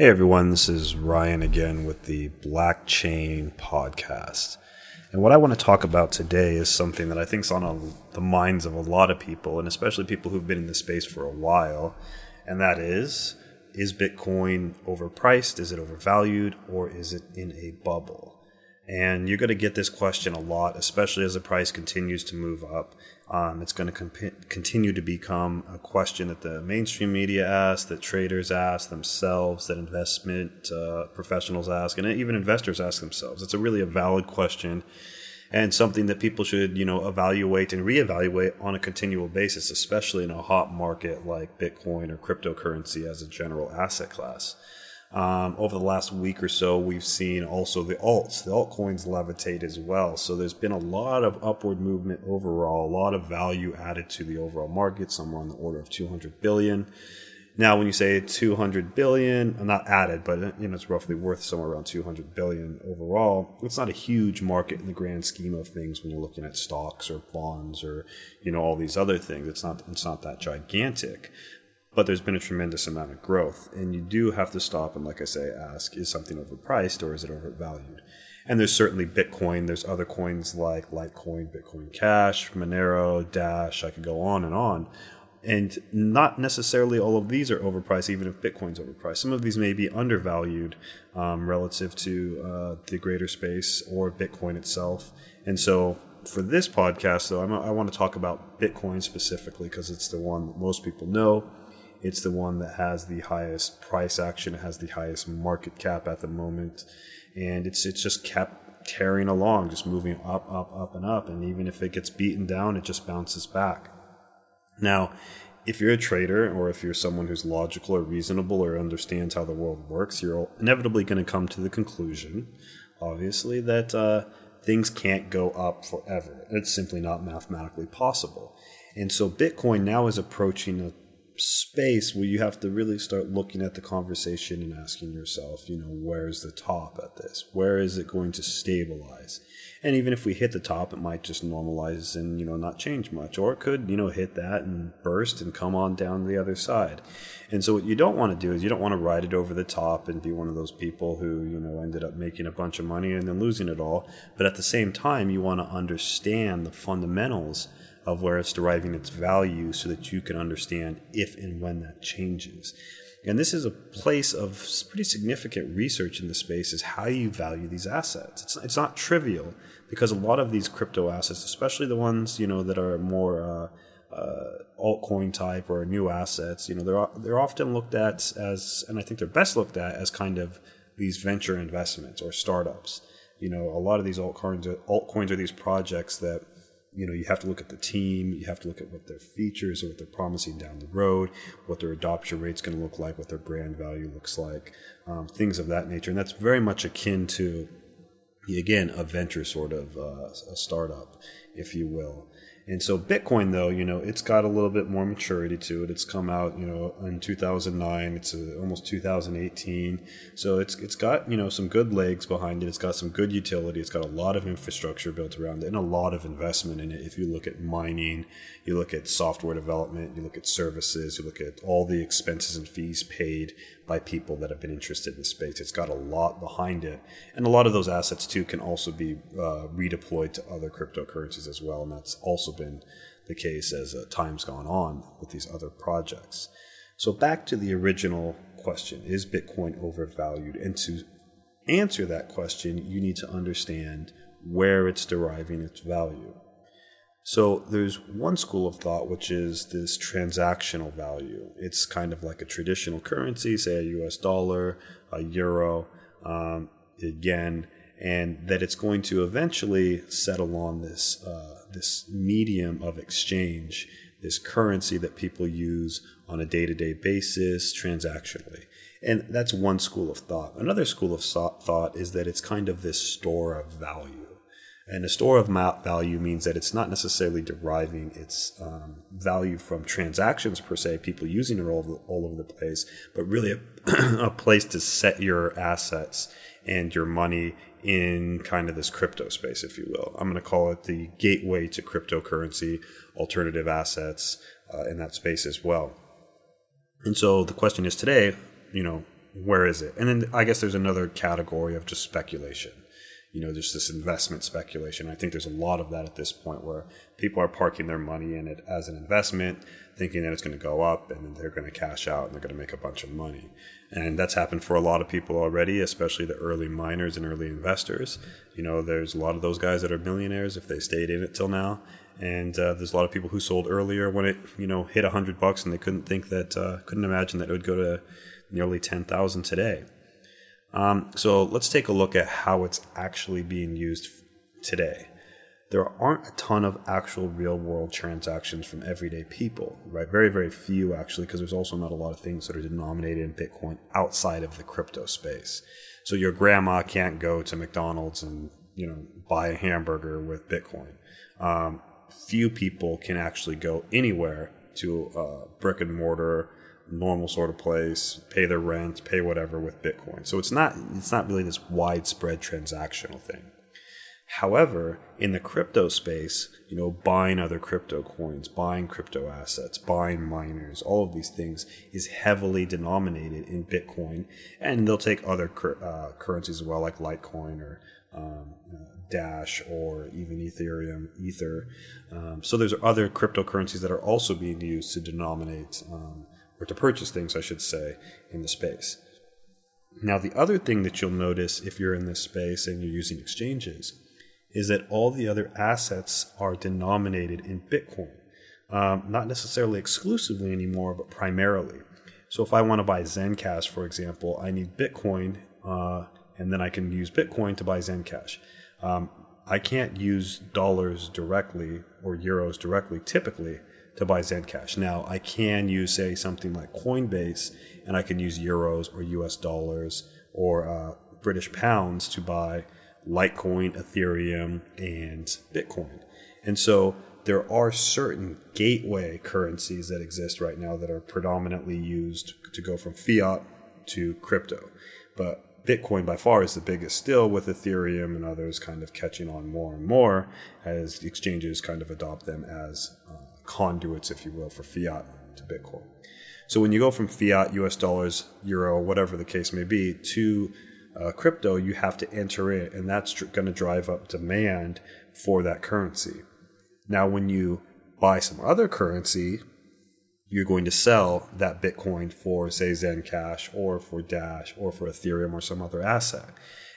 Hey everyone, this is Ryan again with the Blockchain Podcast. And what I want to talk about today is something that I think is on a, the minds of a lot of people, and especially people who've been in the space for a while. And that is is Bitcoin overpriced? Is it overvalued? Or is it in a bubble? And you're going to get this question a lot, especially as the price continues to move up. Um, it's going to comp- continue to become a question that the mainstream media asks, that traders ask themselves, that investment uh, professionals ask, and even investors ask themselves. It's a really a valid question and something that people should, you know, evaluate and reevaluate on a continual basis, especially in a hot market like Bitcoin or cryptocurrency as a general asset class. Um, over the last week or so, we've seen also the alts, the altcoins levitate as well. So there's been a lot of upward movement overall, a lot of value added to the overall market, somewhere on the order of 200 billion. Now, when you say 200 billion, not added, but you know it's roughly worth somewhere around 200 billion overall. It's not a huge market in the grand scheme of things when you're looking at stocks or bonds or you know all these other things. It's not it's not that gigantic but there's been a tremendous amount of growth. And you do have to stop and, like I say, ask is something overpriced or is it overvalued? And there's certainly Bitcoin. There's other coins like Litecoin, Bitcoin Cash, Monero, Dash. I could go on and on. And not necessarily all of these are overpriced, even if Bitcoin's overpriced. Some of these may be undervalued um, relative to uh, the greater space or Bitcoin itself. And so for this podcast, though, I'm, i want to talk about Bitcoin specifically because it's the one that most people know. It's the one that has the highest price action, has the highest market cap at the moment, and it's it's just kept tearing along, just moving up, up, up, and up. And even if it gets beaten down, it just bounces back. Now, if you're a trader or if you're someone who's logical or reasonable or understands how the world works, you're inevitably going to come to the conclusion, obviously, that uh, things can't go up forever. It's simply not mathematically possible. And so Bitcoin now is approaching a space where you have to really start looking at the conversation and asking yourself, you know, where's the top at this? Where is it going to stabilize? And even if we hit the top, it might just normalize and, you know, not change much. Or it could, you know, hit that and burst and come on down the other side. And so what you don't want to do is you don't want to ride it over the top and be one of those people who, you know, ended up making a bunch of money and then losing it all. But at the same time, you want to understand the fundamentals of where it's deriving its value so that you can understand if and when that changes. And this is a place of pretty significant research in the space is how you value these assets. It's, it's not trivial because a lot of these crypto assets, especially the ones, you know, that are more uh, uh, altcoin type or new assets, you know, they're, they're often looked at as, and I think they're best looked at as kind of these venture investments or startups. You know, a lot of these altcoins are, altcoins are these projects that you know you have to look at the team you have to look at what their features or what they're promising down the road what their adoption rate's going to look like what their brand value looks like um, things of that nature. And that's very much akin to again a venture sort of uh, a startup if you will and so Bitcoin, though, you know, it's got a little bit more maturity to it. It's come out, you know, in 2009. It's a, uh, almost 2018. So it's it's got you know some good legs behind it. It's got some good utility. It's got a lot of infrastructure built around it and a lot of investment in it. If you look at mining, you look at software development, you look at services, you look at all the expenses and fees paid by people that have been interested in the space. It's got a lot behind it, and a lot of those assets too can also be uh, redeployed to other cryptocurrencies as well, and that's also been the case as uh, time's gone on with these other projects. So back to the original question: Is Bitcoin overvalued? And to answer that question, you need to understand where it's deriving its value. So there's one school of thought which is this transactional value. It's kind of like a traditional currency, say a US dollar, a euro, um, again, and that it's going to eventually settle on this uh, this medium of exchange, this currency that people use on a day to day basis, transactionally. And that's one school of thought. Another school of thought is that it's kind of this store of value and a store of value means that it's not necessarily deriving its um, value from transactions per se, people using it all over, all over the place, but really a, a place to set your assets and your money in kind of this crypto space, if you will. I'm going to call it the gateway to cryptocurrency, alternative assets uh, in that space as well. And so the question is today, you know, where is it? And then I guess there's another category of just speculation. You know, just this investment speculation. I think there's a lot of that at this point where people are parking their money in it as an investment, thinking that it's going to go up and then they're going to cash out and they're going to make a bunch of money. And that's happened for a lot of people already, especially the early miners and early investors. You know, there's a lot of those guys that are millionaires if they stayed in it till now. And uh, there's a lot of people who sold earlier when it, you know, hit a hundred bucks and they couldn't think that, uh, couldn't imagine that it would go to nearly 10,000 today. Um, so let's take a look at how it's actually being used today. There aren't a ton of actual real world transactions from everyday people, right? Very, very few actually, because there's also not a lot of things that are denominated in Bitcoin outside of the crypto space. So your grandma can't go to McDonald's and, you know, buy a hamburger with Bitcoin. Um, few people can actually go anywhere to a brick and mortar normal sort of place, pay their rent, pay whatever with Bitcoin. So it's not it's not really this widespread transactional thing. However, in the crypto space, you know, buying other crypto coins, buying crypto assets, buying miners, all of these things is heavily denominated in Bitcoin, and they'll take other uh, currencies as well, like Litecoin or um, uh, Dash or even Ethereum, Ether. Um, so there's other cryptocurrencies that are also being used to denominate um, or to purchase things, I should say, in the space. Now, the other thing that you'll notice if you're in this space and you're using exchanges is that all the other assets are denominated in Bitcoin. Um, not necessarily exclusively anymore, but primarily. So if I want to buy Zencash, for example, I need Bitcoin, uh, and then I can use Bitcoin to buy Zencash. Um, I can't use dollars directly or euros directly typically to buy Zencash. Now, I can use, say, something like Coinbase, and I can use euros or US dollars or uh, British pounds to buy Litecoin, Ethereum, and Bitcoin. And so there are certain gateway currencies that exist right now that are predominantly used to go from fiat to crypto. But Bitcoin by far is the biggest still, with Ethereum and others kind of catching on more and more as exchanges kind of adopt them as uh, conduits, if you will, for fiat to Bitcoin. So when you go from fiat, US dollars, euro, whatever the case may be, to uh, crypto, you have to enter it, and that's tr- going to drive up demand for that currency. Now, when you buy some other currency, you're going to sell that Bitcoin for, say, Zencash or for Dash or for Ethereum or some other asset.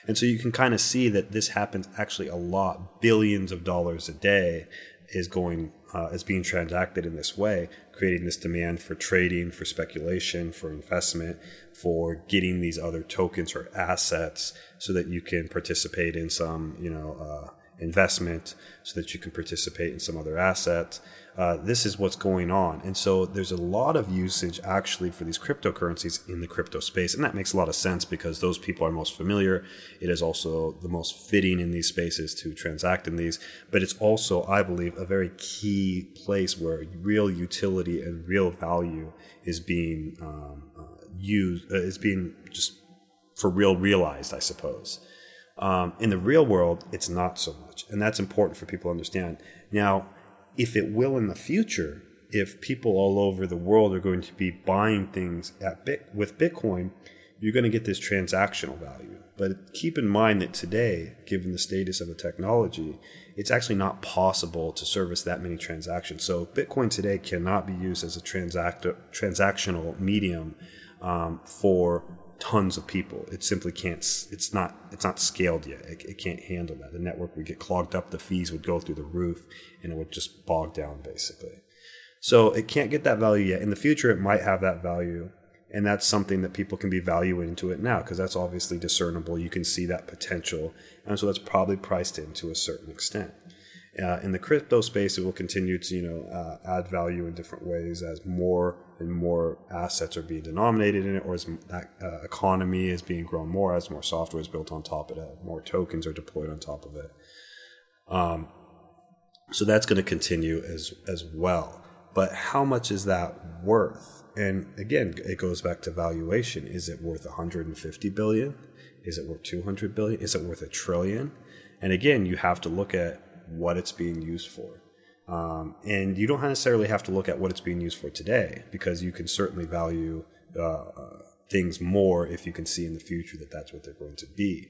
And so you can kind of see that this happens actually a lot, billions of dollars a day is going uh, is being transacted in this way, creating this demand for trading, for speculation, for investment, for getting these other tokens or assets, so that you can participate in some, you know, uh, investment, so that you can participate in some other asset, uh, this is what's going on. And so there's a lot of usage actually for these cryptocurrencies in the crypto space. And that makes a lot of sense because those people are most familiar. It is also the most fitting in these spaces to transact in these. But it's also, I believe, a very key place where real utility and real value is being um, uh, used, uh, is being just for real realized, I suppose. Um, in the real world, it's not so much. And that's important for people to understand. Now, if it will in the future, if people all over the world are going to be buying things at Bit- with Bitcoin, you're going to get this transactional value. But keep in mind that today, given the status of the technology, it's actually not possible to service that many transactions. So Bitcoin today cannot be used as a transact- transactional medium um, for tons of people. It simply can't. It's not. It's not scaled yet. It, it, can't handle that. The network would get clogged up. The fees would go through the roof, and it would just bog down basically. So it can't get that value yet. In the future, it might have that value, and that's something that people can be valuing into it now because that's obviously discernible. You can see that potential, and so that's probably priced in to a certain extent. Uh, in the crypto space, it will continue to you know uh, add value in different ways as more and more assets are being denominated in it, or as that uh, economy is being grown more, as more software is built on top of it, more tokens are deployed on top of it. Um, so that's going to continue as as well. But how much is that worth? And again, it goes back to valuation. Is it worth 150 billion? Is it worth 200 billion? Is it worth a trillion? And again, you have to look at what it's being used for. Um, and you don't necessarily have to look at what it's being used for today because you can certainly value uh, things more if you can see in the future that that's what they're going to be.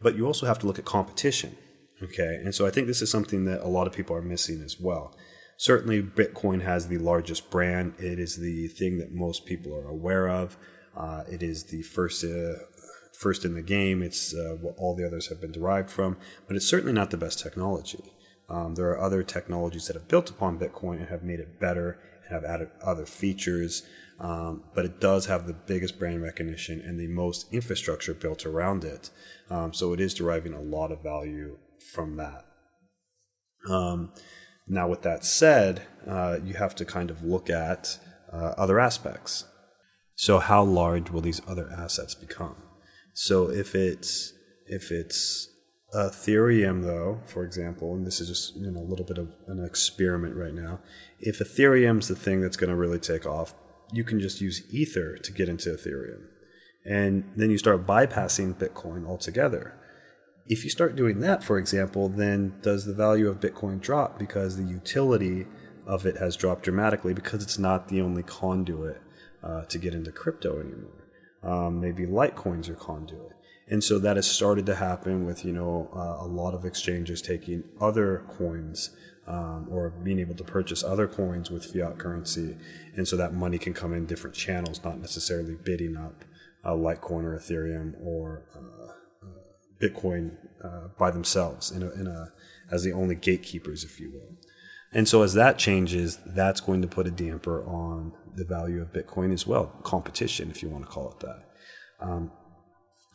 But you also have to look at competition. Okay. And so I think this is something that a lot of people are missing as well. Certainly, Bitcoin has the largest brand. It is the thing that most people are aware of. Uh, it is the first uh, first in the game. It's uh, what all the others have been derived from, but it's certainly not the best technology. Um, there are other technologies that have built upon Bitcoin and have made it better and have added other features, um, but it does have the biggest brand recognition and the most infrastructure built around it. Um, so it is deriving a lot of value from that. Um, now, with that said, uh, you have to kind of look at uh, other aspects. So, how large will these other assets become? So, if it's if it's Ethereum, though, for example, and this is just you know a little bit of an experiment right now. If Ethereum's the thing that's going to really take off, you can just use Ether to get into Ethereum, and then you start bypassing Bitcoin altogether if you start doing that, for example, then does the value of Bitcoin drop because the utility of it has dropped dramatically because it's not the only conduit uh, to get into crypto anymore? Um, maybe Litecoins are conduit. And so that has started to happen with, you know, uh, a lot of exchanges taking other coins um, or being able to purchase other coins with fiat currency. And so that money can come in different channels, not necessarily bidding up a Litecoin or Ethereum or uh, Bitcoin uh, by themselves in a, in a, as the only gatekeepers, if you will. And so as that changes, that's going to put a damper on the value of Bitcoin as well, competition, if you want to call it that. Um,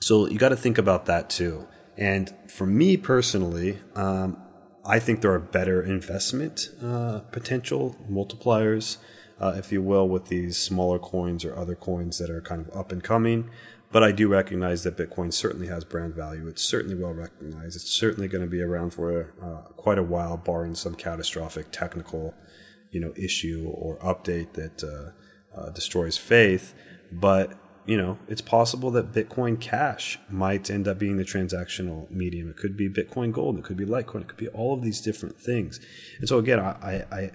so you got to think about that too. And for me personally, um, I think there are better investment uh, potential multipliers, uh, if you will, with these smaller coins or other coins that are kind of up and coming. But I do recognize that Bitcoin certainly has brand value. It's certainly well recognized. It's certainly going to be around for uh, quite a while, barring some catastrophic technical, you know, issue or update that uh, uh, destroys faith. But you know, it's possible that Bitcoin Cash might end up being the transactional medium. It could be Bitcoin Gold. It could be Litecoin. It could be all of these different things. And so again, I, I,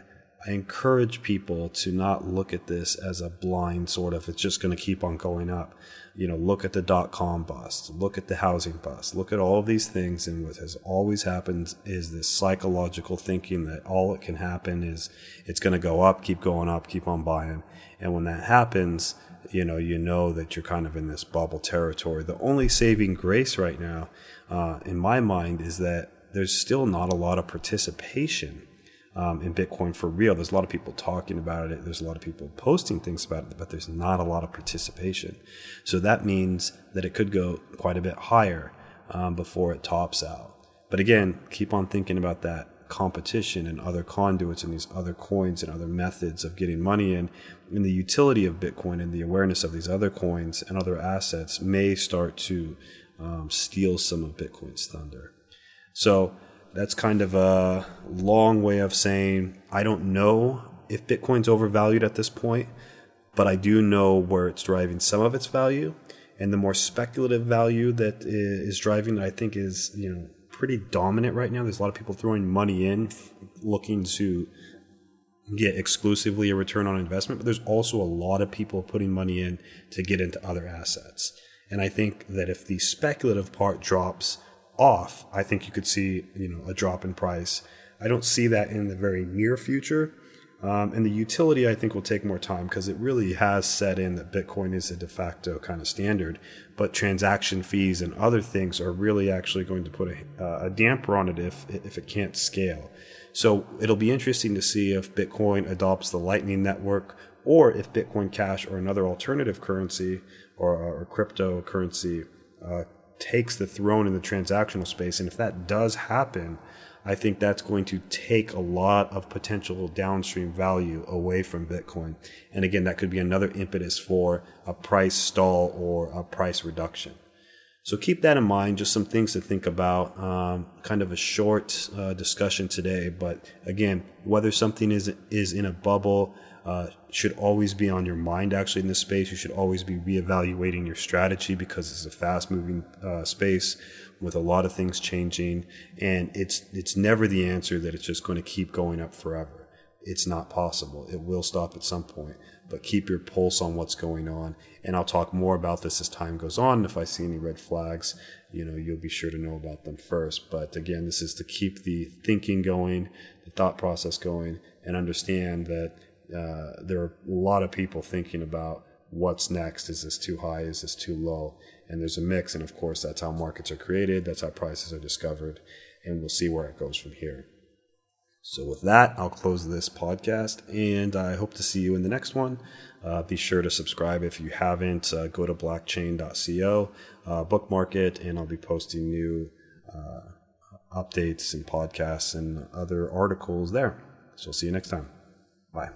I encourage people to not look at this as a blind sort of, it's just going to keep on going up you know, look at the dot com bust, look at the housing bust, look at all of these things. And what has always happened is this psychological thinking that all it can happen is it's going to go up, keep going up, keep on buying. And when that happens, you know, you know that you're kind of in this bubble territory. The only saving grace right now, uh, in my mind, is that there's still not a lot of participation um, in Bitcoin for real. There's a lot of people talking about it. There's a lot of people posting things about it, but there's not a lot of participation. So that means that it could go quite a bit higher um, before it tops out. But again, keep on thinking about that competition and other conduits and these other coins and other methods of getting money in. And the utility of Bitcoin and the awareness of these other coins and other assets may start to um, steal some of Bitcoin's thunder. So that's kind of a long way of saying I don't know if Bitcoin's overvalued at this point, but I do know where it's driving some of its value. And the more speculative value that is driving, I think, is you know pretty dominant right now. There's a lot of people throwing money in, looking to get exclusively a return on investment, but there's also a lot of people putting money in to get into other assets. And I think that if the speculative part drops, off, I think you could see you know a drop in price. I don't see that in the very near future. Um, and the utility, I think, will take more time because it really has set in that Bitcoin is a de facto kind of standard. But transaction fees and other things are really actually going to put a, uh, a damper on it if, if it can't scale. So it'll be interesting to see if Bitcoin adopts the Lightning Network or if Bitcoin Cash or another alternative currency or, or cryptocurrency uh, takes the throne in the transactional space. And if that does happen, I think that's going to take a lot of potential downstream value away from Bitcoin. And again, that could be another impetus for a price stall or a price reduction. So keep that in mind, just some things to think about. Um, kind of a short uh, discussion today, but again, whether something is is in a bubble, uh, should always be on your mind actually in this space. You should always be reevaluating your strategy because it's a fast moving uh, space with a lot of things changing. And it's, it's never the answer that it's just going to keep going up forever. It's not possible. It will stop at some point. but keep your pulse on what's going on. And I'll talk more about this as time goes on. If I see any red flags, you know, you'll be sure to know about them first. But again, this is to keep the thinking going, the thought process going, and understand that uh, there are a lot of people thinking about what's next. Is this too high? Is this too low? And there's a mix. And of course, that's how markets are created. That's how prices are discovered. And we'll see where it goes from here. So, with that, I'll close this podcast and I hope to see you in the next one. Uh, be sure to subscribe if you haven't. Uh, go to blockchain.co, uh, bookmark it, and I'll be posting new uh, updates and podcasts and other articles there. So, see you next time. Bye.